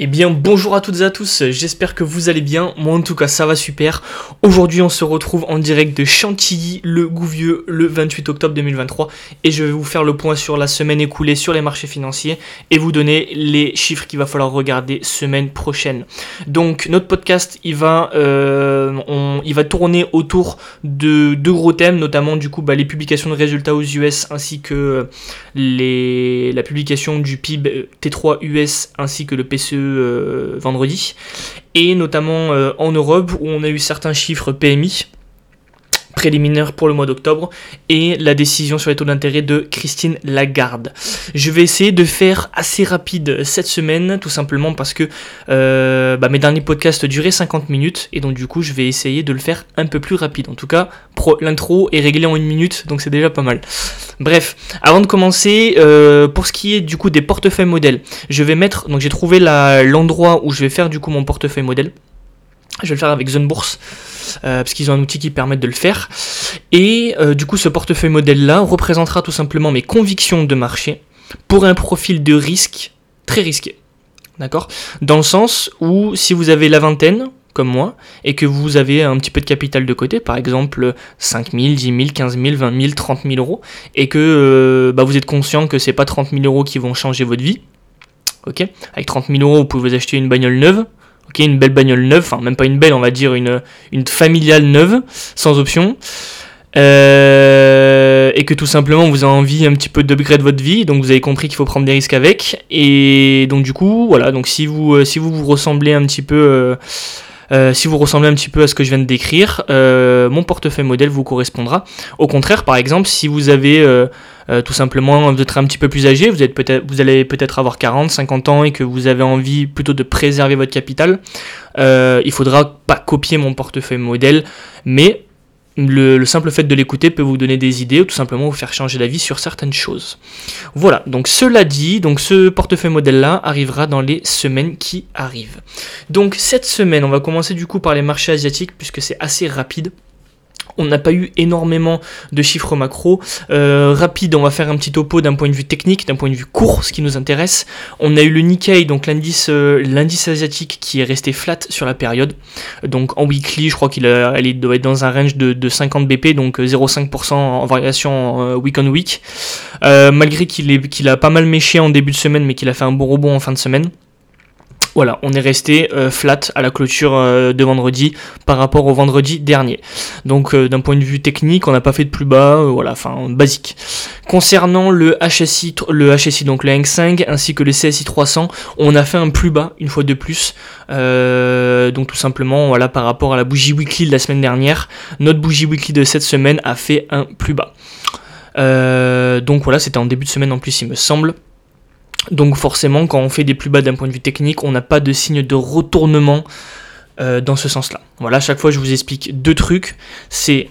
Eh bien bonjour à toutes et à tous, j'espère que vous allez bien, moi en tout cas ça va super. Aujourd'hui on se retrouve en direct de Chantilly, le Gouvieux, le 28 octobre 2023 et je vais vous faire le point sur la semaine écoulée sur les marchés financiers et vous donner les chiffres qu'il va falloir regarder semaine prochaine. Donc notre podcast il va, euh, tourner autour de deux gros thèmes, notamment du coup bah, les publications de résultats aux US ainsi que les, la publication du PIB T3 US ainsi que le PCE euh, vendredi, et notamment euh, en Europe où on a eu certains chiffres PMI préliminaire pour le mois d'octobre et la décision sur les taux d'intérêt de Christine Lagarde. Je vais essayer de faire assez rapide cette semaine, tout simplement parce que euh, bah, mes derniers podcasts duraient 50 minutes et donc du coup je vais essayer de le faire un peu plus rapide. En tout cas, l'intro est réglé en une minute, donc c'est déjà pas mal. Bref, avant de commencer, euh, pour ce qui est du coup des portefeuilles modèles, je vais mettre, donc j'ai trouvé l'endroit où je vais faire du coup mon portefeuille modèle. Je vais le faire avec Zenbourse. Euh, parce qu'ils ont un outil qui permet de le faire. Et euh, du coup, ce portefeuille modèle-là représentera tout simplement mes convictions de marché pour un profil de risque très risqué. D'accord? Dans le sens où si vous avez la vingtaine, comme moi, et que vous avez un petit peu de capital de côté, par exemple 5 000, 10 000, 15 000, 20 000, 30 000 euros, et que euh, bah, vous êtes conscient que c'est pas 30 000 euros qui vont changer votre vie, ok? Avec 30 000 euros, vous pouvez vous acheter une bagnole neuve, ok, une belle bagnole neuve, enfin même pas une belle, on va dire une, une familiale neuve, sans option. Euh, et que tout simplement vous avez envie un petit peu d'upgrade votre vie, donc vous avez compris qu'il faut prendre des risques avec. Et donc du coup, voilà, donc si vous, euh, si vous vous ressemblez un petit peu... Euh, si vous ressemblez un petit peu à ce que je viens de décrire, mon portefeuille modèle vous correspondra. Au contraire, par exemple, si vous avez euh, tout simplement, vous êtes un petit peu plus âgé, vous, êtes peut vous allez peut-être avoir 40, 50 ans et que vous avez envie plutôt de préserver votre capital. Euh, il faudra pas copier mon portefeuille modèle, mais le, simple fait de l'écouter peut vous donner des idées ou tout simplement vous faire changer d'avis sur certaines choses. Voilà, donc cela dit, donc ce portefeuille modèle là arrivera dans les semaines qui arrivent. Donc cette semaine, on va commencer du coup par les marchés asiatiques puisque c'est assez rapide. On n'a pas eu énormément de chiffres macro. Euh, rapide, on va faire un petit topo d'un point de vue technique, d'un point de vue court, ce qui nous intéresse. On a eu le Nikkei, donc l'indice euh, l'indice asiatique qui est resté flat sur la période. Donc en weekly, je crois qu'il doit être dans un range de, 50 BP, donc 0,5% en variation week on week. Euh, malgré qu'il qu'il a pas mal méché en début de semaine, mais qu'il a fait un bon rebond en fin de semaine. Voilà, on est resté euh, flat à la clôture euh, de vendredi par rapport au vendredi dernier. Donc euh, d'un point de vue technique, on n'a pas fait de plus bas, voilà, enfin basique. Concernant le HSI, donc le Hang Seng ainsi que le CSI 300, on a fait un plus bas une fois de plus. donc tout simplement, voilà, par rapport à la bougie weekly de la semaine dernière, notre bougie weekly de cette semaine a fait un plus bas. donc voilà, c'était en début de semaine en plus, il me semble. Donc forcément, quand on fait des plus bas d'un point de vue technique, on n'a pas de signe de retournement euh, dans ce sens-là. Voilà, à chaque fois je vous explique deux trucs. C'est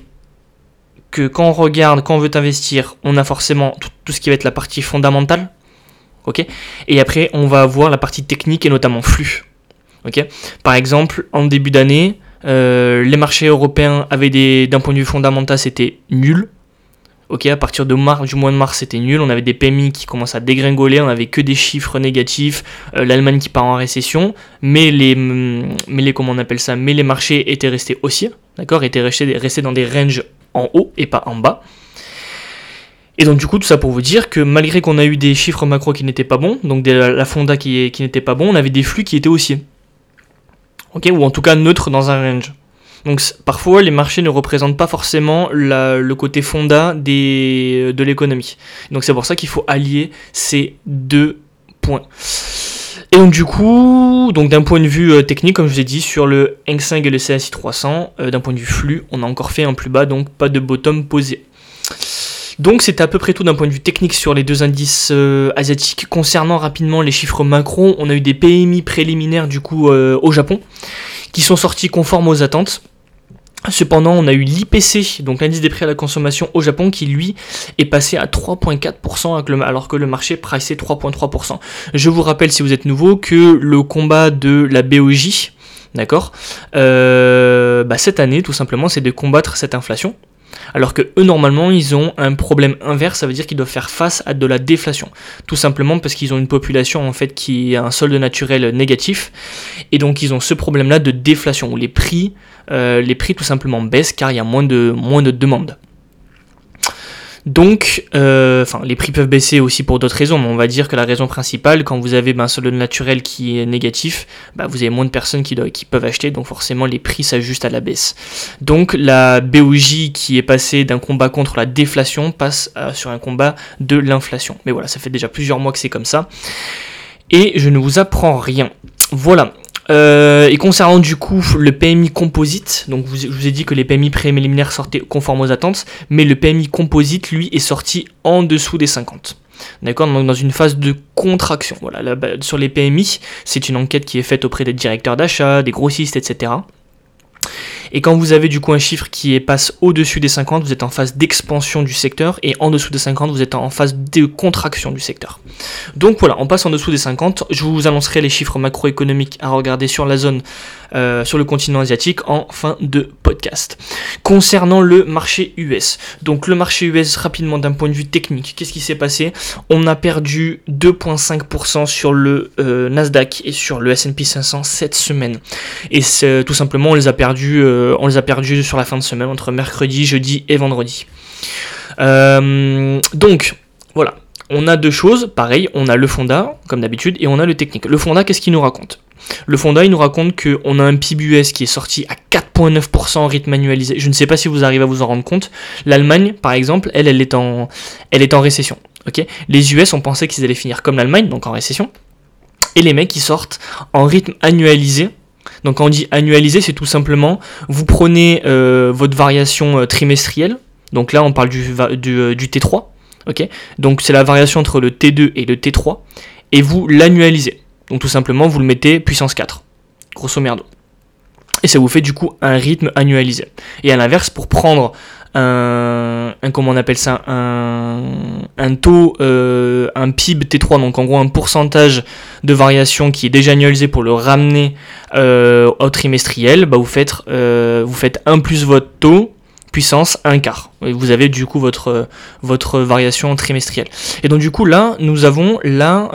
que quand on regarde, quand on veut investir, on a forcément tout, ce qui va être la partie fondamentale. ok? Et après, on va avoir la partie technique et notamment flux. ok? Par exemple, en début d'année, euh, les marchés européens avaient des, d'un point de vue fondamental, c'était nul. Ok, à partir de mars, du mois de mars, c'était nul. On avait des PMI qui commencent à dégringoler. On avait que des chiffres négatifs. Euh, L'Allemagne qui part en récession. Mais les, mm, mais les, comment on appelle ça? Mais les marchés étaient restés haussiers. D'accord? Étaient restés, restés dans des ranges en haut et pas en bas. Et donc du coup, tout ça pour vous dire que malgré qu'on a eu des chiffres macro qui n'étaient pas bons, donc la fonda qui, qui n'était pas bon, on avait des flux qui étaient haussiers. Ok, ou en tout cas neutres dans un range. Donc parfois, les marchés ne représentent pas forcément le côté fonda des, de l'économie. Donc c'est pour ça qu'il faut allier ces deux points. Et donc du coup, donc d'un point de vue euh, technique, comme je vous ai dit, sur le Hang Seng et le CSI 300, euh, d'un point de vue flux, on a encore fait un plus bas, donc pas de bottom posé. Donc c'est à peu près tout d'un point de vue technique sur les deux indices euh, asiatiques. Concernant rapidement les chiffres macro, on a eu des PMI préliminaires du coup au Japon qui sont sortis conformes aux attentes. Cependant, on a eu l'IPC, donc l'indice des prix à la consommation au Japon, qui lui est passé à 3,4% alors que le marché pricé 3,3%. Je vous rappelle, si vous êtes nouveau, que le combat de la BOJ, d'accord, euh, bah, cette année, tout simplement, c'est de combattre cette inflation. Alors que eux, normalement, ils ont un problème inverse, ça veut dire qu'ils doivent faire face à de la déflation. Tout simplement parce qu'ils ont une population, en fait, qui a un solde naturel négatif. Et donc, ils ont ce problème-là de déflation, où les prix, euh, les prix tout simplement baissent car il y a moins de, moins de demandes. Donc, euh, enfin, les prix peuvent baisser aussi pour d'autres raisons, mais on va dire que la raison principale, quand vous avez ben, un solde naturel qui est négatif, bah, vous avez moins de personnes qui, qui peuvent acheter, donc forcément les prix s'ajustent à la baisse. Donc la BOJ qui est passée d'un combat contre la déflation passe euh, sur un combat de l'inflation. Mais voilà, ça fait déjà plusieurs mois que c'est comme ça. Et je ne vous apprends rien. Voilà, euh, et concernant du coup le PMI composite, donc je vous ai dit que les PMI préliminaires sortaient conformes aux attentes, mais le PMI composite lui est sorti en dessous des 50. D'accord Donc dans une phase de contraction. Voilà, sur les PMI, c'est une enquête qui est faite auprès des directeurs d'achat, des grossistes, etc. Et quand vous avez du coup un chiffre qui passe au-dessus des 50, vous êtes en phase d'expansion du secteur, et en dessous des 50, vous êtes en phase de contraction du secteur. Donc voilà, on passe en dessous des 50. Je vous annoncerai les chiffres macroéconomiques à regarder sur la zone, euh, sur le continent asiatique en fin de podcast. Concernant le marché US, donc le marché US rapidement d'un point de vue technique, qu'est-ce qui s'est passé? On a perdu 2,5% sur le euh, Nasdaq et sur le S&P 500 cette semaine. Et tout simplement, on les a perdus. Euh, euh, on les a perdus sur la fin de semaine, entre mercredi, jeudi et vendredi. Euh, donc, voilà. On a deux choses, pareil, on a le Fonda, comme d'habitude, et on a le technique. Le Fonda, qu'est-ce qu'il nous raconte? Le Fonda, il nous raconte qu'on a un PIB US qui est sorti à 4,9% en rythme annualisé. Je ne sais pas si vous arrivez à vous en rendre compte. L'Allemagne, par exemple, elle, elle est en, récession. Les US, on pensait qu'ils allaient finir comme l'Allemagne, donc en récession. Et les mecs, ils sortent en rythme annualisé donc quand on dit annualisé, c'est tout simplement, vous prenez euh, votre variation euh, trimestrielle, donc là on parle du, du, du T3, ok? Donc c'est la variation entre le T2 et le T3, et vous l'annualisez. Donc tout simplement, vous le mettez puissance 4, grosso merdo. Et ça vous fait du coup un rythme annualisé. Et à l'inverse, pour prendre un, comment on appelle ça, un, taux, euh, un PIB T3, donc en gros un pourcentage de variation qui est déjà annualisé pour le ramener euh, au trimestriel, bah vous faites, euh, vous faites 1 plus votre taux puissance 1 quart. Et vous avez du coup votre, votre variation trimestrielle. Et donc du coup là, nous avons là,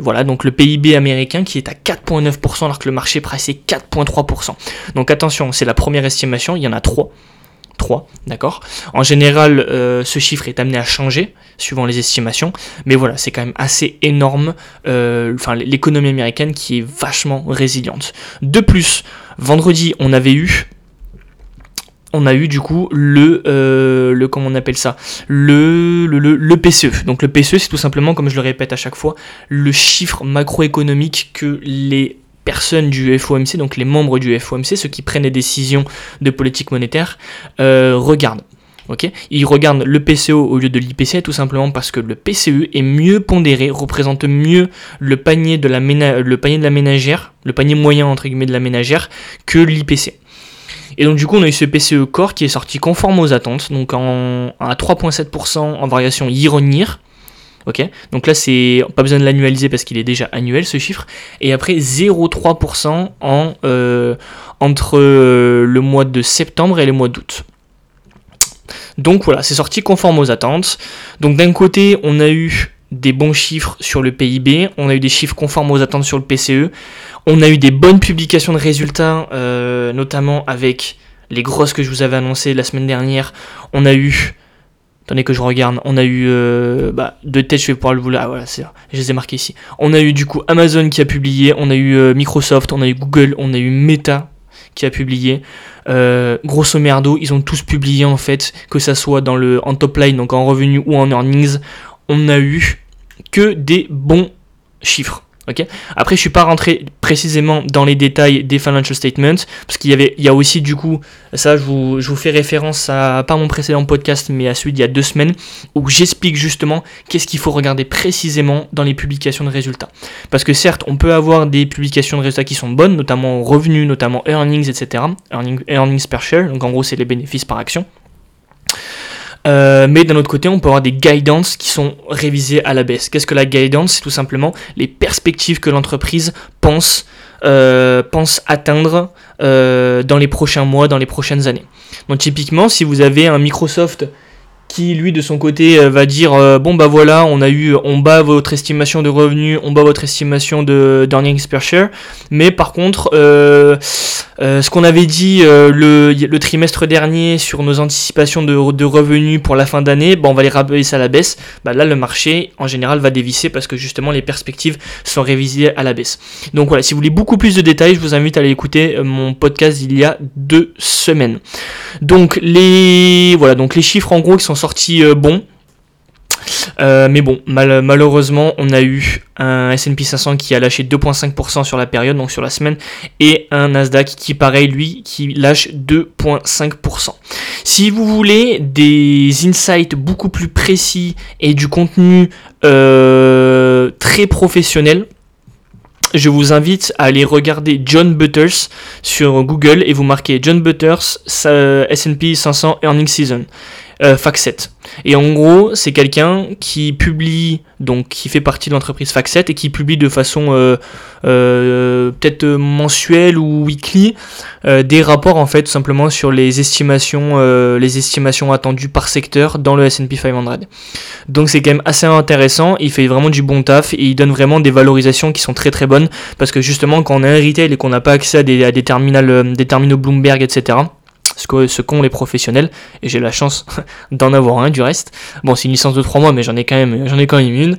voilà, donc le PIB américain qui est à 4,9% alors que le marché est 4,3%. Donc attention, c'est la première estimation, il y en a 3. 3, d'accord En général, euh, ce chiffre est amené à changer suivant les estimations, mais voilà, c'est quand même assez énorme, euh, l'économie américaine qui est vachement résiliente. De plus, vendredi, on avait eu on a eu du coup le, euh, comment on appelle ça? Le, le, le, PCE. Donc le PCE c'est tout simplement, comme je le répète à chaque fois, le chiffre macroéconomique que les personnes du FOMC, donc les membres du FOMC, ceux qui prennent les décisions de politique monétaire, euh, regardent. Ils regardent le PCE au lieu de l'IPC tout simplement parce que le PCE est mieux pondéré, représente mieux le panier de la, ménagère, le panier moyen entre guillemets de la ménagère, que l'IPC. Et donc du coup on a eu ce PCE Core qui est sorti conforme aux attentes, donc en, à 3,7% en variation year-on-year, Ok, donc là c'est pas besoin de l'annualiser parce qu'il est déjà annuel ce chiffre. Et après 0,3% en, euh, entre euh, le mois de septembre et le mois d'août. Donc voilà, c'est sorti conforme aux attentes. Donc d'un côté, on a eu des bons chiffres sur le PIB, on a eu des chiffres conformes aux attentes sur le PCE, on a eu des bonnes publications de résultats, euh, notamment avec les grosses que je vous avais annoncées la semaine dernière. On a eu Attendez que je regarde. On a eu euh, bah, de tête, je vais pouvoir le vous. Ah voilà, c'est Je les ai marqués ici. On a eu du coup Amazon qui a publié. On a eu euh, Microsoft. On a eu Google. On a eu Meta qui a publié. Euh, grosso merdo, ils ont tous publié en fait, que ça soit dans le en top line, donc en revenu ou en earnings. On a eu que des bons chiffres. Après, je suis pas rentré précisément dans les détails des financial statements, parce qu'il y avait, il y a aussi du coup, ça, je vous, je vous fais référence à pas mon précédent podcast, mais à celui d'il y a deux semaines, où j'explique justement qu'est-ce qu'il faut regarder précisément dans les publications de résultats. Parce que certes, on peut avoir des publications de résultats qui sont bonnes, notamment revenus, notamment earnings, etc. Earnings, earnings per share, donc en gros, c'est les bénéfices par action. Euh, mais d'un autre côté, on peut avoir des guidance qui sont révisées à la baisse. Qu'est-ce que la guidance? C'est tout simplement les perspectives que l'entreprise pense pense atteindre dans les prochains mois, dans les prochaines années. Donc typiquement, si vous avez un Microsoft qui lui de son côté euh, va dire euh, bon bah voilà on a eu on bat votre estimation de revenus on bat votre estimation de d'earnings per share. Mais par contre euh, ce qu'on avait dit le, trimestre dernier sur nos anticipations de, de revenus pour la fin d'année bah, on va les rabaisser à la baisse. Bah là le marché en général va dévisser parce que justement les perspectives sont révisées à la baisse. Donc voilà si vous voulez beaucoup plus de détails je vous invite à aller écouter mon podcast il y a deux semaines. Donc les voilà donc les chiffres en gros qui sont sorti euh, bon. Euh, mais bon, malheureusement, on a eu un S&P 500 qui a lâché 2,5% sur la période, donc sur la semaine, et un Nasdaq qui, pareil, lui, qui lâche 2,5%. Si vous voulez des insights beaucoup plus précis et du contenu euh, très professionnel, je vous invite à aller regarder John Butters sur Google et vous marquez John Butters S&P 500 Earning Season euh, 7 Et en gros, c'est quelqu'un qui publie, donc qui fait partie de l'entreprise 7 et qui publie de façon euh, euh, peut-être mensuelle ou weekly euh, des rapports en fait tout simplement sur les estimations, les estimations attendues par secteur dans le S&P 500. Donc c'est quand même assez intéressant. Il fait vraiment du bon taf et il donne vraiment des valorisations qui sont très très bonnes parce que justement quand on est un retail et qu'on n'a pas accès à des, à des, des terminaux Bloomberg, etc ce qu'ont les professionnels, et j'ai la chance d'en avoir un du reste. Bon, c'est une licence de 3 mois, mais j'en ai quand même, ai quand même une.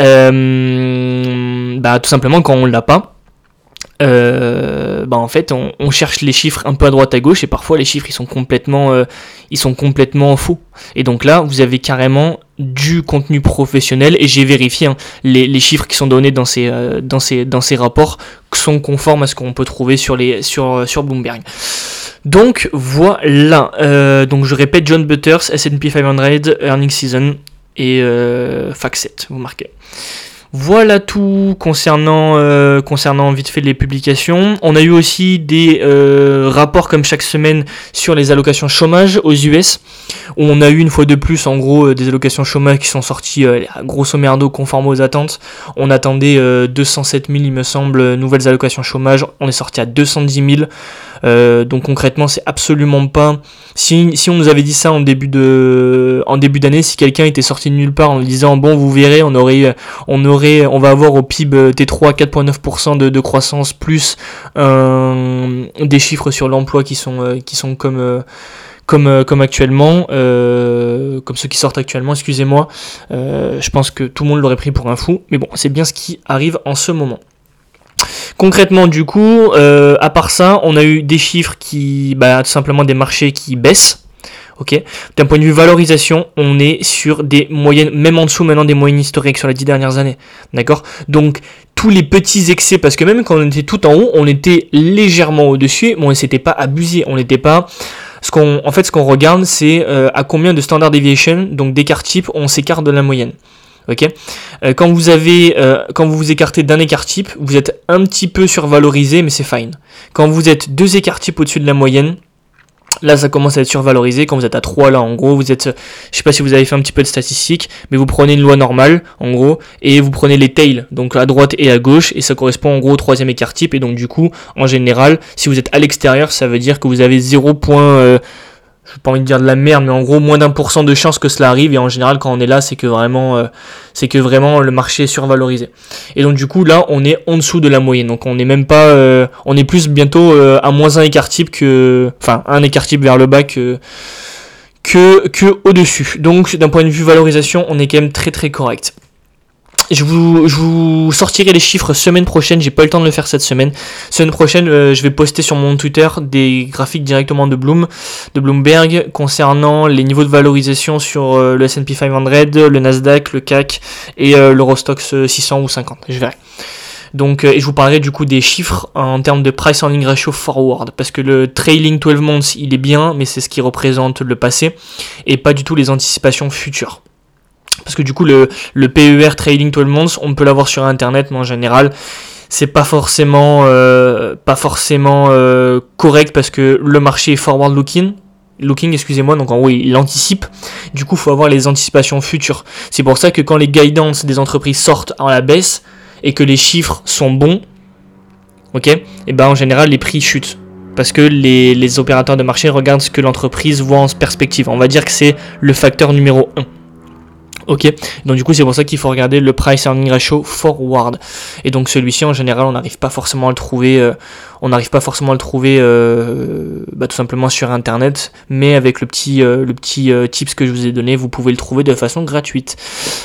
Euh, bah, tout simplement, quand on l'a pas, euh, bah en fait on, cherche les chiffres un peu à droite à gauche et parfois les chiffres ils sont complètement euh, ils sont complètement faux et donc là vous avez carrément du contenu professionnel et j'ai vérifié hein, les, chiffres qui sont donnés dans ces, dans ces, dans ces rapports sont conformes à ce qu'on peut trouver sur, les, sur, sur Bloomberg. Donc voilà, euh, donc je répète John Butters, S&P 500, Earning Season et euh, 7, vous marquez. Voilà tout concernant, euh, concernant vite fait les publications. On a eu aussi des euh, rapports comme chaque semaine sur les allocations chômage aux US, où on a eu une fois de plus en gros des allocations chômage qui sont sorties grosso merdo conformes aux attentes. On attendait 207 000 il me semble nouvelles allocations chômage, on est sorti à 210 000. Donc concrètement c'est absolument pas si, si on nous avait dit ça en début de en début d'année, si quelqu'un était sorti de nulle part en disant bon vous verrez, on aurait on aurait on va avoir au PIB T3 4.9% de, de, croissance plus euh, des chiffres sur l'emploi qui sont euh, qui sont comme euh, comme, comme actuellement, comme ceux qui sortent actuellement, excusez-moi, je pense que tout le monde l'aurait pris pour un fou, mais bon, c'est bien ce qui arrive en ce moment. Concrètement, du coup, euh, à part ça, on a eu des chiffres qui, bah, tout simplement des marchés qui baissent. Ok. D'un point de vue valorisation, on est sur des moyennes, même en dessous maintenant des moyennes historiques sur les dix dernières années. D'accord. Donc tous les petits excès, parce que même quand on était tout en haut, on était légèrement au-dessus, mais on s'était pas abusé, on n'était pas. Ce qu'on, en fait, ce qu'on regarde, c'est euh, à combien de standard deviation, donc d'écart type, on s'écarte de la moyenne. Ok. Euh, quand vous avez, euh, quand vous vous écartez d'un écart type, vous êtes un petit peu survalorisé, mais c'est fine. Quand vous êtes deux écarts types au-dessus de la moyenne, Là, ça commence à être survalorisé. Quand vous êtes à 3, là, en gros, vous êtes, je sais pas si vous avez fait un petit peu de statistiques, mais vous prenez une loi normale, en gros, et vous prenez les tails, donc à droite et à gauche, et ça correspond en gros au troisième écart type, et donc du coup, en général, si vous êtes à l'extérieur, ça veut dire que vous avez 0 je pas envie de dire de la merde, mais en gros moins d'un pour cent de chances que cela arrive. Et en général, quand on est là, c'est que vraiment, euh, c'est que vraiment le marché est survalorisé. Et donc du coup, là, on est en dessous de la moyenne. Donc on n'est même pas, euh, on est plus bientôt euh, à moins un écart type que, enfin un écart type vers le bas que que, que au dessus. Donc d'un point de vue valorisation, on est quand même très très correct. Je vous, je vous, sortirai les chiffres semaine prochaine, j'ai pas eu le temps de le faire cette semaine. Semaine prochaine, euh, je vais poster sur mon Twitter des graphiques directement de Bloom, de Bloomberg, concernant les niveaux de valorisation sur euh, le S&P 500, le Nasdaq, le CAC et euh, l'Eurostox 600 ou 50. Je verrai. Donc, et je vous parlerai du coup des chiffres en termes de price earning ratio forward, parce que le trailing 12 months, il est bien, mais c'est ce qui représente le passé, et pas du tout les anticipations futures. Parce que du coup, le, PER Trading 12 Months, on peut l'avoir sur Internet, mais en général, c'est pas forcément, euh, pas forcément euh, correct parce que le marché est forward looking. Looking, excusez-moi, donc en gros il anticipe. Du coup, il faut avoir les anticipations futures. C'est pour ça que quand les guidance des entreprises sortent à la baisse et que les chiffres sont bons, ok, et ben en général les prix chutent. Parce que les, les opérateurs de marché regardent ce que l'entreprise voit en perspective. On va dire que c'est le facteur numéro 1. Ok, donc du coup c'est pour ça qu'il faut regarder le price earning ratio forward. Et donc celui-ci en général on n'arrive pas forcément à le trouver, euh, on n'arrive pas forcément à le trouver euh, bah, tout simplement sur internet, mais avec le petit, euh, le petit tips que je vous ai donné, vous pouvez le trouver de façon gratuite.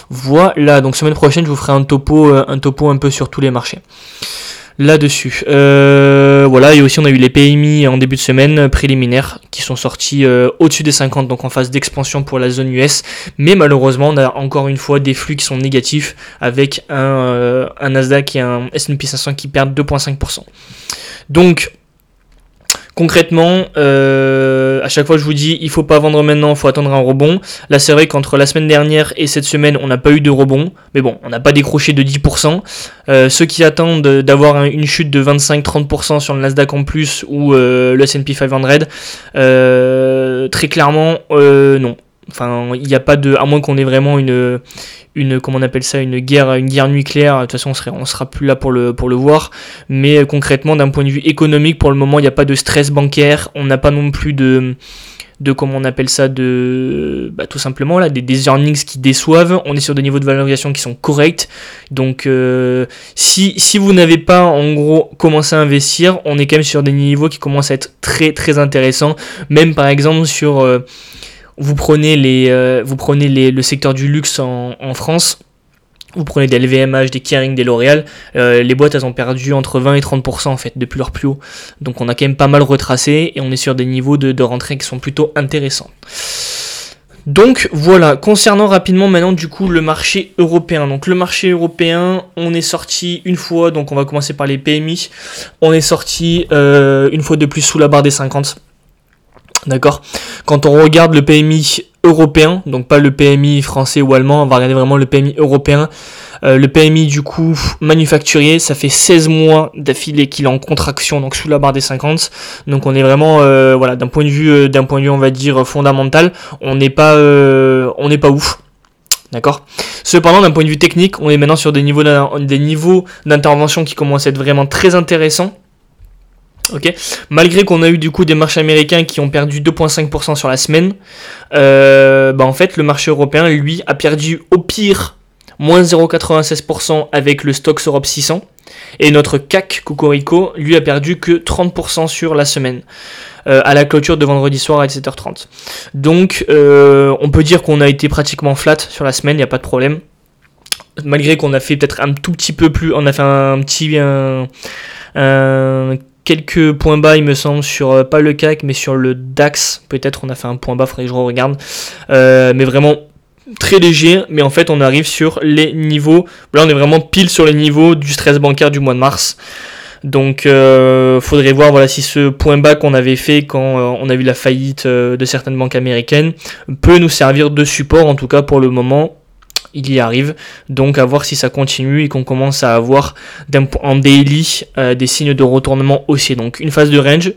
Voilà, donc semaine prochaine je vous ferai un topo, un topo un peu sur tous les marchés là-dessus. Euh, voilà, et aussi on a eu les PMI en début de semaine euh, préliminaires qui sont sortis euh, au-dessus des 50, donc en phase d'expansion pour la zone US. Mais malheureusement, on a encore une fois des flux qui sont négatifs avec un, un Nasdaq et un S&P 500 qui perdent 2,5%. Donc, concrètement, euh, à chaque fois je vous dis, il faut pas vendre maintenant, il faut attendre un rebond. Là c'est vrai qu'entre la semaine dernière et cette semaine, on n'a pas eu de rebond, mais bon, on n'a pas décroché de 10%. Euh, ceux qui attendent d'avoir une chute de 25-30% sur le Nasdaq en plus ou euh, le S&P 500, très clairement, non. Enfin, il n'y a pas de, à moins qu'on ait vraiment une, une, comment on appelle ça, une guerre, une guerre nucléaire. De toute façon, on on sera plus là pour le, pour le voir. Mais concrètement, d'un point de vue économique, pour le moment, il n'y a pas de stress bancaire. On n'a pas non plus de, de comment on appelle ça, de, bah, tout simplement là, des, des, earnings qui déçoivent. On est sur des niveaux de valorisation qui sont corrects. Donc, euh, si, si vous n'avez pas en gros commencé à investir, on est quand même sur des niveaux qui commencent à être très très intéressants. Même par exemple sur euh, vous prenez, les, euh, vous prenez les, le secteur du luxe en, France, vous prenez des LVMH, des Kering, des L'Oréal, euh, les boîtes elles ont perdu entre 20 et 30% en fait depuis leur plus haut. Donc on a quand même pas mal retracé et on est sur des niveaux de, de rentrée qui sont plutôt intéressants. Donc voilà, concernant rapidement maintenant du coup le marché européen. Donc le marché européen, on est sorti une fois, donc on va commencer par les PMI. On est sorti euh, une fois de plus sous la barre des 50. D'accord Quand on regarde le PMI européen, donc pas le PMI français ou allemand, on va regarder vraiment le PMI européen. Euh, le PMI du coup manufacturier, ça fait 16 mois d'affilée qu'il est en contraction, donc sous la barre des 50. Donc on est vraiment, euh, voilà, d'un point de vue, euh, d'un point de vue, on va dire fondamental, on n'est pas, on n'est pas ouf. D'accord Cependant, d'un point de vue technique, on est maintenant sur des niveaux d'intervention qui commencent à être vraiment très intéressants. Malgré qu'on a eu du coup des marchés américains qui ont perdu 2,5% sur la semaine, euh, bah en fait le marché européen lui a perdu au pire moins 0,96% avec le Stoxx Europe 600 et notre CAC Cocorico lui a perdu que 30% sur la semaine euh, à la clôture de vendredi soir à 17h30. Donc euh, on peut dire qu'on a été pratiquement flat sur la semaine, il n'y a pas de problème. Malgré qu'on a fait peut-être un tout petit peu plus, on a fait un petit quelques points bas, il me semble, sur euh, pas le CAC, mais sur le DAX. Peut-être on a fait un point bas, faudrait que je regarde. Euh, mais vraiment très léger, mais en fait on arrive sur les niveaux. Là on est vraiment pile sur les niveaux du stress bancaire du mois de mars. Donc euh, faudrait voir voilà si ce point bas qu'on avait fait quand on a vu la faillite de certaines banques américaines peut nous servir de support en tout cas pour le moment il y arrive. Donc à voir si ça continue et qu'on commence à avoir en daily euh, des signes de retournement haussier. Donc une phase de range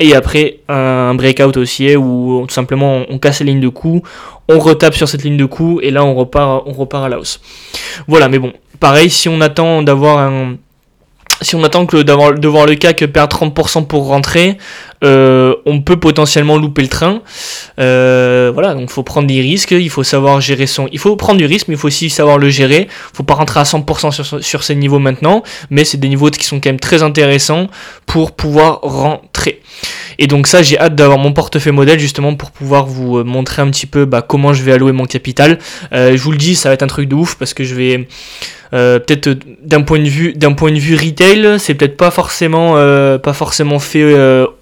et après un breakout haussier où tout simplement on casse la ligne de coup, on retape sur cette ligne de coup et là on repart, on repart à la hausse. Voilà, mais bon, pareil, si on attend d'avoir un si on attend que de voir le CAC perdre 30% pour rentrer, euh, on peut potentiellement louper le train. Euh, voilà, donc il faut prendre des risques, il faut savoir gérer son... Il faut prendre du risque, mais il faut aussi savoir le gérer. Il faut pas rentrer à 100% sur, sur ces niveaux maintenant, mais c'est des niveaux qui sont quand même très intéressants pour pouvoir rentrer. Et donc ça, j'ai hâte d'avoir mon portefeuille modèle justement pour pouvoir vous euh, montrer un petit peu bah, comment je vais allouer mon capital. je vous le dis, ça va être un truc de ouf parce que je vais... Euh, peut-être euh, d'un point de vue d'un point de vue retail, c'est peut-être pas forcément euh, pas forcément fait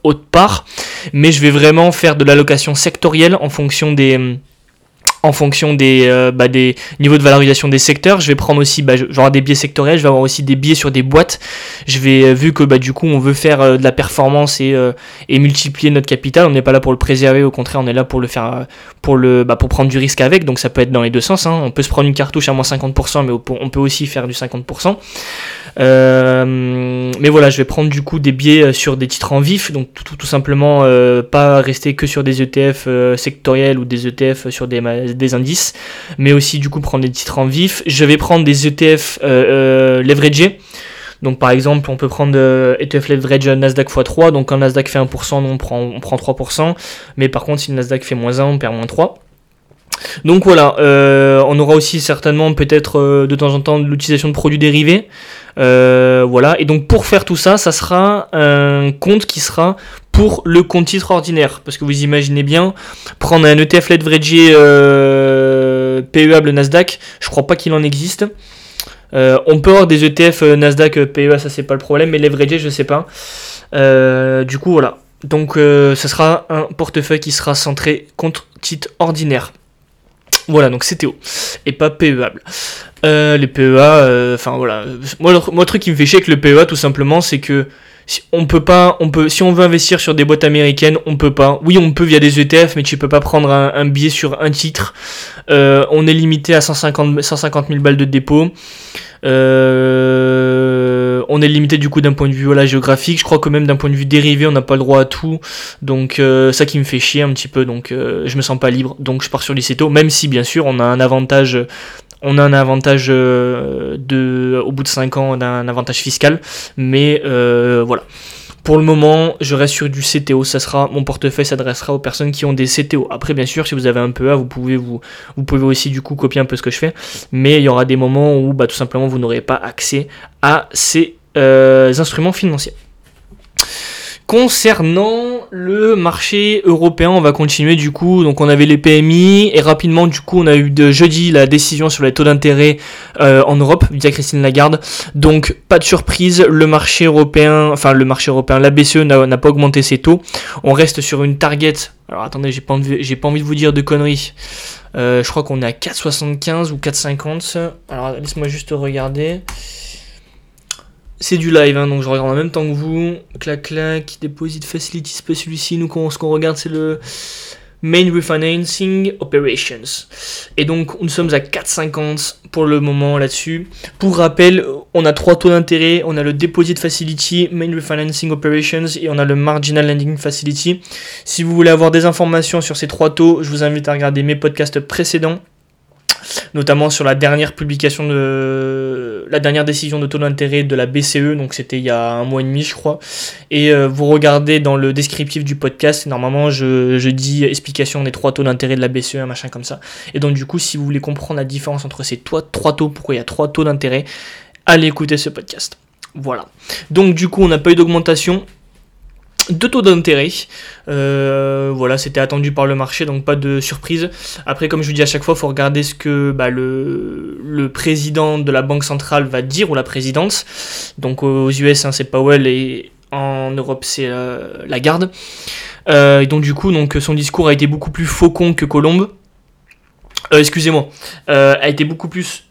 haute part, mais je vais vraiment faire de l'allocation sectorielle en fonction des en fonction des, euh, bah, des niveaux de valorisation des secteurs. Je vais prendre aussi, bah, j'aurai des biais sectoriels, je vais avoir aussi des biais sur des boîtes. Je vais, euh, vu que bah, du coup on veut faire euh, de la performance et, et multiplier notre capital, on n'est pas là pour le préserver, au contraire on est là pour le faire, pour, le, bah, pour prendre du risque avec, donc ça peut être dans les deux sens. Hein. On peut se prendre une cartouche à moins 50%, mais on peut aussi faire du 50%. Euh, mais voilà, je vais prendre du coup des biais euh, sur des titres en vif, donc tout, simplement euh, pas rester que sur des ETF sectoriels ou des ETF sur des, indices, mais aussi du coup prendre des titres en vif. Je vais prendre des ETF leveragés. Donc par exemple, on peut prendre ETF leverage Nasdaq x3, donc quand Nasdaq fait 1%, on prend, on prend 3%, mais par contre si le Nasdaq fait moins 1, on perd moins 3. Donc voilà, on aura aussi certainement peut-être de temps en temps l'utilisation de produits dérivés. Voilà, et donc pour faire tout ça, ça sera un compte qui sera pour le compte titre ordinaire. Parce que vous imaginez bien, prendre un ETF leveragé PEable Nasdaq, je crois pas qu'il en existe. Euh, on peut avoir des ETF euh, Nasdaq euh, PEA, ça c'est pas le problème, mais leveragé, je sais pas. du coup, voilà. Donc, ce sera un portefeuille qui sera centré contre titre ordinaire. Voilà, donc CTO et pas PEable. les PEA, enfin voilà. Moi le, truc qui me fait chier avec le PEA, tout simplement, c'est que si on peut pas, on peut, si on veut investir sur des boîtes américaines, on peut pas. Oui, on peut via des ETF, mais tu peux pas prendre un, billet sur un titre. on est limité à 150, 150 000 balles de dépôt. Euh, on est limité du coup d'un point de vue géographique. Je crois que même d'un point de vue dérivé, on n'a pas le droit à tout. Donc euh, ça qui me fait chier un petit peu. Donc euh, je me sens pas libre. Donc je pars sur l'ICETO, même si bien sûr on a un avantage. On a un avantage de, au bout de 5 ans, on a un avantage fiscal, mais voilà. Pour le moment, je reste sur du CTO. Ça sera, mon portefeuille s'adressera aux personnes qui ont des CTO. Après, bien sûr, si vous avez un peu vous pouvez vous, vous pouvez aussi du coup copier un peu ce que je fais. Mais il y aura des moments où, bah, tout simplement, vous n'aurez pas accès à ces euh, instruments financiers. Concernant le marché européen, on va continuer du coup. Donc on avait les PMI et rapidement du coup on a eu de jeudi la décision sur les taux d'intérêt euh, en Europe via Christine Lagarde. Donc pas de surprise, le marché européen, enfin le marché européen, la BCE n'a pas augmenté ses taux. On reste sur une target. Alors attendez, j'ai pas envie, pas envie de vous dire de conneries. Euh, je crois qu'on est à 4,75 ou 4,50. Alors laisse-moi juste regarder. C'est du live, hein, donc je regarde en même temps que vous. Clac clac, Deposit Facility, celui-ci. Nous, ce qu'on regarde, c'est le Main Refinancing Operations. Et donc, nous sommes à 4,50 pour le moment là-dessus. Pour rappel, on a trois taux d'intérêt. On a le Deposit Facility, Main Refinancing Operations et on a le Marginal Lending Facility. Si vous voulez avoir des informations sur ces trois taux, je vous invite à regarder mes podcasts précédents notamment sur la dernière publication de la dernière décision de taux d'intérêt de la BCE, donc c'était il y a un mois et demi je crois. Et euh, vous regardez dans le descriptif du podcast, normalement je, je dis explication des trois taux d'intérêt de la BCE, un machin comme ça. Et donc du coup si vous voulez comprendre la différence entre ces trois taux, pourquoi il y a trois taux d'intérêt, allez écouter ce podcast. Voilà. Donc du coup on n'a pas eu d'augmentation, deux taux d'intérêt. Euh, voilà, c'était attendu par le marché, donc pas de surprise. Après, comme je vous dis à chaque fois, il faut regarder ce que bah, le, président de la Banque centrale va dire, ou la présidente. Donc aux US, hein, c'est Powell, et en Europe, c'est euh, la garde. Euh, et donc du coup, donc, son discours a été beaucoup plus faucon que Colombe. Excusez-moi. a été beaucoup plus...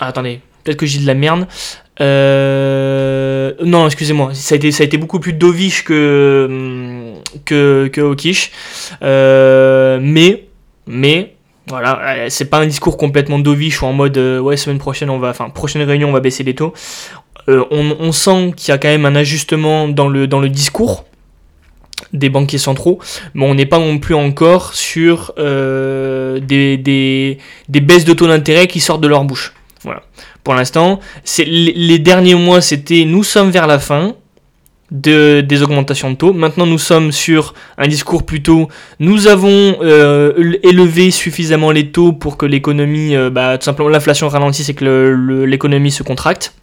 Ah, attendez, peut-être que j'ai de la merde. Euh, non, excusez-moi, ça a été, beaucoup plus dovish que que que euh, mais mais voilà, c'est pas un discours complètement dovish ou en mode euh, ouais semaine prochaine on va, enfin prochaine réunion on va baisser les taux. on, sent qu'il y a quand même un ajustement dans le discours des banquiers centraux, mais on n'est pas non plus encore sur des, des baisses de taux d'intérêt qui sortent de leur bouche. Voilà. Pour l'instant, les derniers mois, c'était nous sommes vers la fin de, des augmentations de taux. Maintenant, nous sommes sur un discours plutôt nous avons euh, élevé suffisamment les taux pour que l'économie, euh, bah, tout simplement l'inflation ralentisse et que l'économie se contracte.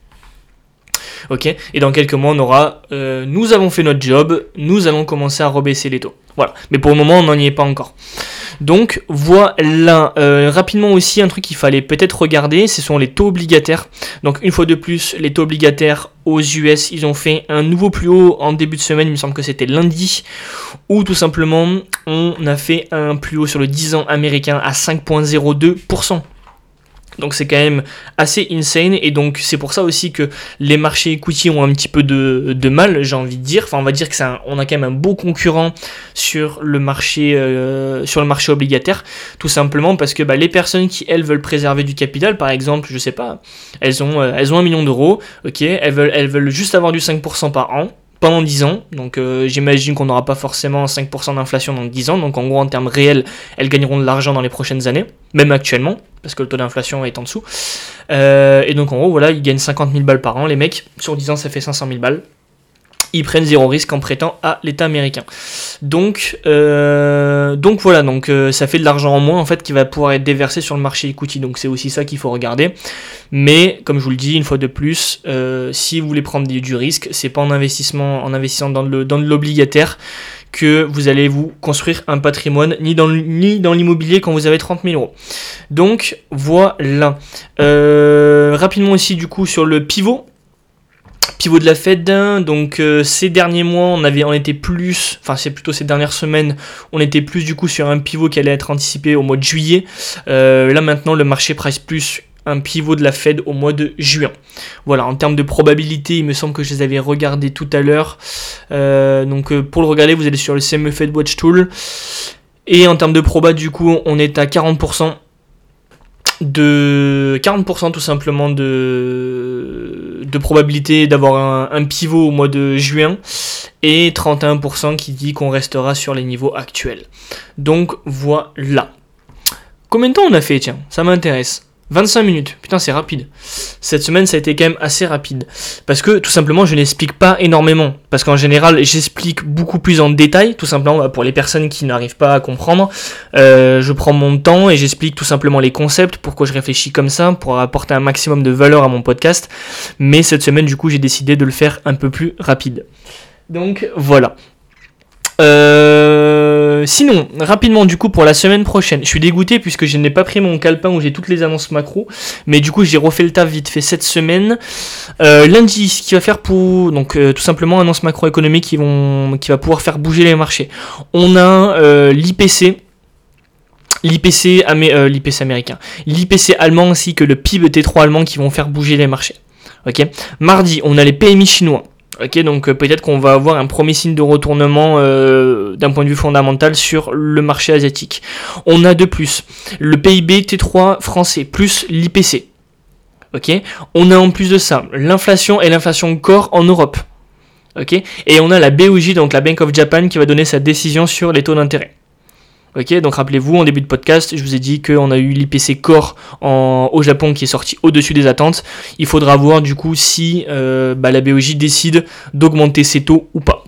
Ok, et dans quelques mois, on aura euh, nous avons fait notre job, nous allons commencer à rebaisser les taux. Voilà, mais pour le moment, on n'en y est pas encore. Donc voilà, euh, rapidement aussi un truc qu'il fallait peut-être regarder, ce sont les taux obligataires. Donc une fois de plus, les taux obligataires aux US, ils ont fait un nouveau plus haut en début de semaine, il me semble que c'était lundi, où tout simplement on a fait un plus haut sur le 10 ans américain à 5.02%. Donc c'est quand même assez insane. Et donc c'est pour ça aussi que les marchés equity ont un petit peu de, mal, j'ai envie de dire. Enfin on va dire que c'est on a quand même un beau concurrent sur le marché euh, sur le marché obligataire, tout simplement parce que bah, les personnes qui elles veulent préserver du capital, par exemple, je sais pas, elles ont euh, elles ont un million d'euros, ok, elles veulent elles veulent juste avoir du 5% par an pendant 10 ans. Donc euh, j'imagine qu'on n'aura pas forcément 5% d'inflation dans 10 ans. Donc en gros, en termes réels, elles gagneront de l'argent dans les prochaines années, même actuellement, parce que le taux d'inflation est en dessous. Euh, et donc en gros, voilà, ils gagnent 50 000 balles par an. Les mecs, sur 10 ans, ça fait 500 000 balles ils prennent zéro risque en prêtant à l'État américain. Donc, euh, donc voilà, donc euh, ça fait de l'argent en moins en fait qui va pouvoir être déversé sur le marché equity. Donc c'est aussi ça qu'il faut regarder. Mais comme je vous le dis une fois de plus, euh, si vous voulez prendre du, risque, c'est pas en investissement, en investissant dans le dans l'obligataire que vous allez vous construire un patrimoine, ni dans, ni dans l'immobilier quand vous avez 30 000 euros. Donc voilà. rapidement aussi du coup sur le pivot, pivot de la Fed. Donc euh, ces derniers mois, on avait, on était plus, enfin c'est plutôt ces dernières semaines, on était plus du coup sur un pivot qui allait être anticipé au mois de juillet. Euh, là maintenant, le marché price plus un pivot de la Fed au mois de juin. Voilà, en termes de probabilité, il me semble que je les avais regardés tout à l'heure. Euh, donc pour le regarder, vous allez sur le CME Fed Watch Tool. Et en termes de proba, du coup, on est à 40% de 40% tout simplement de, de probabilité d'avoir un, pivot au mois de juin et 31% qui dit qu'on restera sur les niveaux actuels. Donc voilà. Combien de temps on a fait Tiens, ça m'intéresse. 25 minutes, putain c'est rapide. Cette semaine ça a été quand même assez rapide. Parce que tout simplement je n'explique pas énormément. Parce qu'en général j'explique beaucoup plus en détail, tout simplement bah, pour les personnes qui n'arrivent pas à comprendre. Euh, je prends mon temps et j'explique tout simplement les concepts, pourquoi je réfléchis comme ça, pour apporter un maximum de valeur à mon podcast. Mais cette semaine du coup j'ai décidé de le faire un peu plus rapide. Donc voilà. Euh, sinon, rapidement du coup pour la semaine prochaine, je suis dégoûté puisque je n'ai pas pris mon calepin où j'ai toutes les annonces macro, mais du coup j'ai refait le taf vite fait cette semaine. Euh, lundi, ce qui va faire pour donc euh, tout simplement annonces macroéconomiques qui vont qui va pouvoir faire bouger les marchés. On a l'IPC. L'IPC, l'IPC américain, l'IPC allemand ainsi que le PIB T3 allemand qui vont faire bouger les marchés. Ok? Mardi, on a les PMI chinois. Ok, donc euh, peut-être qu'on va avoir un premier signe de retournement euh, d'un point de vue fondamental sur le marché asiatique. On a de plus le PIB T3 français plus l'IPC. Ok, on a en plus de ça l'inflation et l'inflation corps en Europe. Ok, et on a la BOJ, donc la Bank of Japan, qui va donner sa décision sur les taux d'intérêt. Ok, donc rappelez-vous, en début de podcast, je vous ai dit qu'on a eu l'IPC Core au Japon qui est sorti au-dessus des attentes. Il faudra voir du coup si euh, bah, la BOJ décide d'augmenter ses taux ou pas.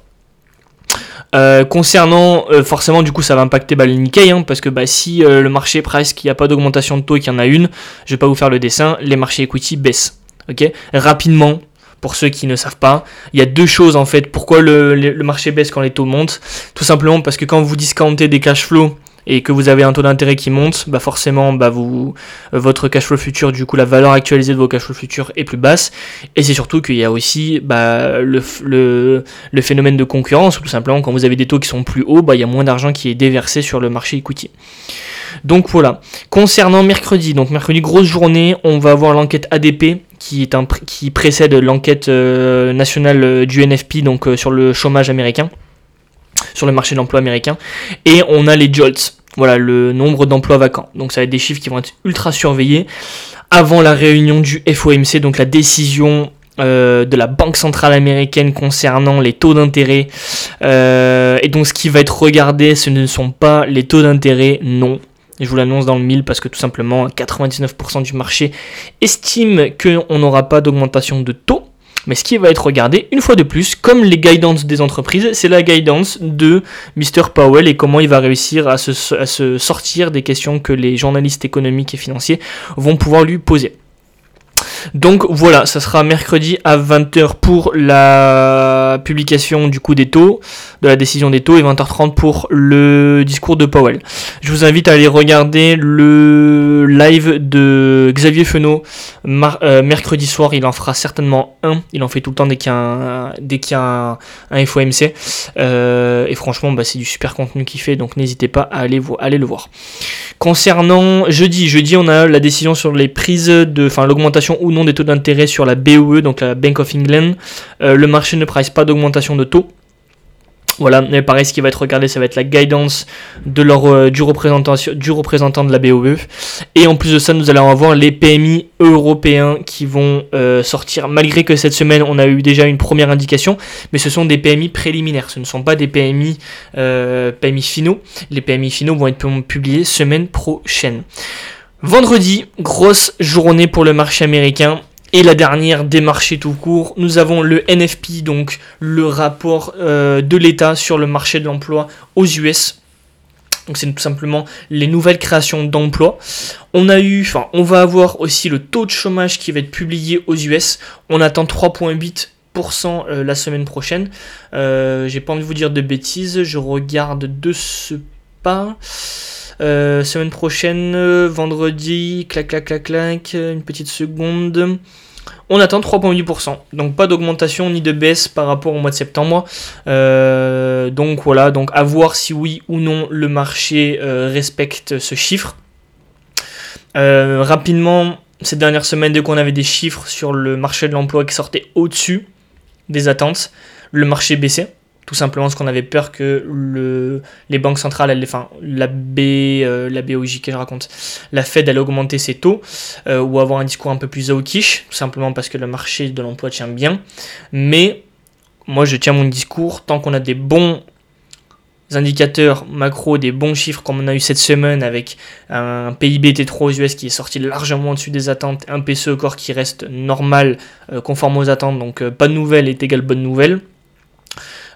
Euh, concernant, euh, forcément, du coup, ça va impacter bah, le Nikkei, hein, parce que bah, si le marché presque il n'y a pas d'augmentation de taux et qu'il y en a une, je vais pas vous faire le dessin, les marchés equity baissent. Ok, rapidement, pour ceux qui ne savent pas. Il y a deux choses en fait. Pourquoi le, marché baisse quand les taux montent? Tout simplement parce que quand vous discountez des cash flows et que vous avez un taux d'intérêt qui monte, bah forcément, bah vous, votre cash flow futur, du coup, la valeur actualisée de vos cash flow futurs est plus basse. Et c'est surtout qu'il y a aussi bah, le, le, phénomène de concurrence, tout simplement, quand vous avez des taux qui sont plus hauts, bah, il y a moins d'argent qui est déversé sur le marché equity. Donc voilà. Concernant mercredi, donc mercredi, grosse journée, on va avoir l'enquête ADP qui, précède l'enquête euh, nationale euh, du NFP, donc euh, sur le chômage américain, sur le marché de l'emploi américain. Et on a les JOLTS, voilà, le nombre d'emplois vacants. Donc ça va être des chiffres qui vont être ultra surveillés avant la réunion du FOMC, donc la décision de la Banque centrale américaine concernant les taux d'intérêt. et donc ce qui va être regardé, ce ne sont pas les taux d'intérêt, non, je vous l'annonce dans le mille parce que tout simplement 99% du marché estime qu'on n'aura pas d'augmentation de taux. Mais ce qui va être regardé, une fois de plus, comme les guidance des entreprises, c'est la guidance de Mr. Powell et comment il va réussir à se sortir des questions que les journalistes économiques et financiers vont pouvoir lui poser. Donc voilà, ça sera mercredi à 20h pour la publication du coup des taux, de la décision des taux, et 20h30 pour le discours de Powell. Je vous invite à aller regarder le live de Xavier Fenot euh, mercredi soir. Il en fera certainement un. Il en fait tout le temps dès qu'il y a un, FOMC. Euh, et franchement, bah, c'est du super contenu qu'il fait, donc n'hésitez pas à aller, aller le voir. Concernant jeudi, jeudi on a la décision sur les prises de, enfin l'augmentation ou non des taux d'intérêt sur la BOE, donc la Bank of England. Euh, le marché ne price pas d'augmentation de taux. Voilà, mais pareil, ce qui va être regardé, ça va être la guidance de leur, euh, du, représentant, du représentant de la BOE. Et en plus de ça, nous allons avoir les PMI européens qui vont euh, sortir, malgré que cette semaine, on a eu déjà une première indication, mais ce sont des PMI préliminaires, ce ne sont pas des PMI, PMI finaux. Les PMI finaux vont être publiés semaine prochaine. Vendredi, grosse journée pour le marché américain. Et la dernière des marchés tout court, nous avons le NFP, donc le rapport euh, de l'État sur le marché de l'emploi aux US. Donc c'est tout simplement les nouvelles créations d'emplois. On a eu, enfin, on va avoir aussi le taux de chômage qui va être publié aux US. On attend 3,8% euh, la semaine prochaine. Euh, j'ai pas envie de vous dire de bêtises, je regarde de ce pas. Semaine prochaine, vendredi, clac clac clac clac, une petite seconde on attend 3,8%. Donc pas d'augmentation ni de baisse par rapport au mois de septembre. Euh, donc voilà, donc à voir si oui ou non le marché euh, respecte ce chiffre. Euh, rapidement, ces dernières semaines, dès qu'on avait des chiffres sur le marché de l'emploi qui sortaient au-dessus des attentes, le marché baissait. Tout simplement parce qu'on avait peur que le, les banques centrales, enfin la, B, euh, la BOJ que je raconte, la Fed allait augmenter ses taux euh, ou avoir un discours un peu plus hawkish, tout simplement parce que le marché de l'emploi tient bien. Mais moi je tiens mon discours tant qu'on a des bons indicateurs macro, des bons chiffres comme on a eu cette semaine avec un PIB T3 aux US qui est sorti largement au-dessus des attentes, un PCE corps qui reste normal, euh, conforme aux attentes, donc pas de nouvelle est égal bonne nouvelle.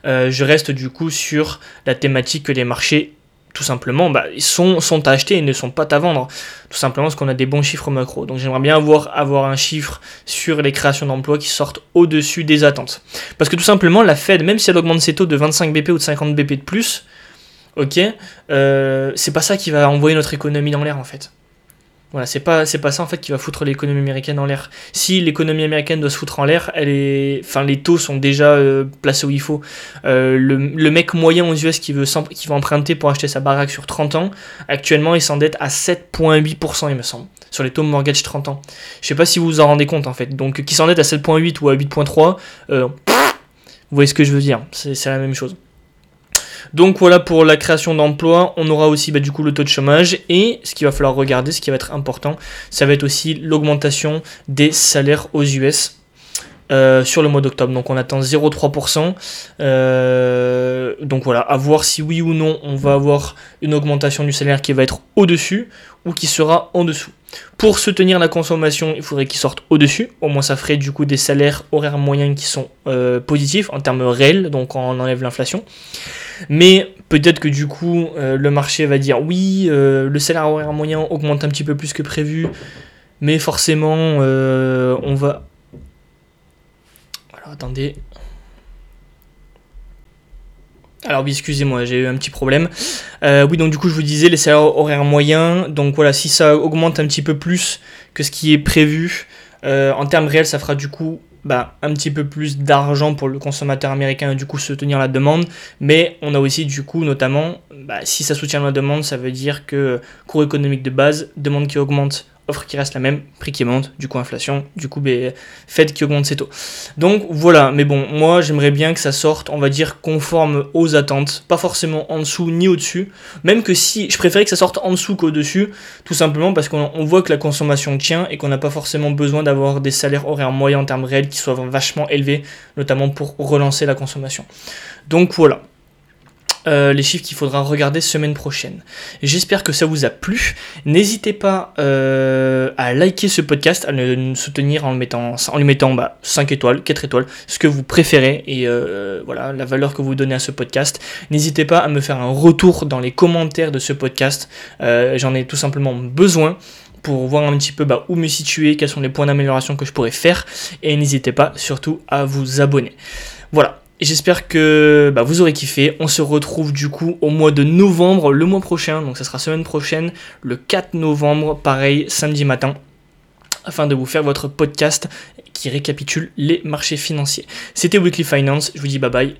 Euh, je reste du coup sur la thématique que les marchés tout simplement bah, sont, sont à acheter et ne sont pas à vendre. Tout simplement parce qu'on a des bons chiffres macro. Donc j'aimerais bien avoir, un chiffre sur les créations d'emplois qui sortent au-dessus des attentes. Parce que tout simplement, la Fed, même si elle augmente ses taux de 25 BP ou de 50 BP de plus, ok, euh, c'est pas ça qui va envoyer notre économie dans l'air en fait. Voilà, c'est pas, c'est pas ça en fait qui va foutre l'économie américaine en l'air. Si l'économie américaine doit se foutre en l'air, elle est, enfin les taux sont déjà euh, placés où il faut. Euh, le, le, mec moyen aux US qui veut, qui emprunter pour acheter sa baraque sur 30 ans, actuellement il s'endette à 7,8% il me semble, sur les taux mortgage 30 ans. Je sais pas si vous vous en rendez compte en fait. Donc qui s'endette à 7,8 ou à 8,3, euh, vous voyez ce que je veux dire, c'est la même chose. Donc voilà pour la création d'emplois. On aura aussi bah, du coup le taux de chômage et ce qu'il va falloir regarder, ce qui va être important, ça va être aussi l'augmentation des salaires aux US. Euh, sur le mois d'octobre. Donc on attend 0,3%. Euh, donc voilà, à voir si oui ou non on va avoir une augmentation du salaire qui va être au-dessus ou qui sera en dessous. Pour soutenir la consommation, il faudrait qu'il sorte au-dessus. Au moins ça ferait du coup des salaires horaires moyens qui sont euh, positifs en termes réels, donc on enlève l'inflation. Mais peut-être que du coup, euh, le marché va dire oui, euh, le salaire horaire moyen augmente un petit peu plus que prévu, mais forcément, on va. Alors attendez. Alors oui, excusez-moi, j'ai eu un petit problème. oui, donc du coup, je vous disais, les salaires horaires moyens, donc voilà, si ça augmente un petit peu plus que ce qui est prévu, en termes réels, ça fera du coup bah, un petit peu plus d'argent pour le consommateur américain et du coup soutenir la demande. Mais on a aussi du coup notamment, bah, si ça soutient la demande, ça veut dire que cours économique de base, demande qui augmente offre qui reste la même, prix qui monte, du coup inflation, du coup ben, Fed qui augmente ses taux. Donc voilà, mais bon, moi j'aimerais bien que ça sorte, on va dire, conforme aux attentes, pas forcément en dessous ni au-dessus, même que si, je préférais que ça sorte en dessous qu'au-dessus, tout simplement parce qu'on voit que la consommation tient et qu'on n'a pas forcément besoin d'avoir des salaires horaires moyens en termes réels qui soient vachement élevés, notamment pour relancer la consommation. Donc voilà. Euh, les chiffres qu'il faudra regarder semaine prochaine. J'espère que ça vous a plu. N'hésitez pas euh, à liker ce podcast, à le soutenir en, le mettant, en lui mettant bah, 5 étoiles, 4 étoiles, ce que vous préférez et euh, voilà la valeur que vous donnez à ce podcast. N'hésitez pas à me faire un retour dans les commentaires de ce podcast. J'en ai tout simplement besoin pour voir un petit peu bah, où me situer, quels sont les points d'amélioration que je pourrais faire. Et n'hésitez pas surtout à vous abonner. Voilà, J'espère que bah, vous aurez kiffé. On se retrouve du coup au mois de novembre, le mois prochain, donc ça sera semaine prochaine, le 4 novembre, pareil, samedi matin, afin de vous faire votre podcast qui récapitule les marchés financiers. C'était Weekly Finance, je vous dis bye bye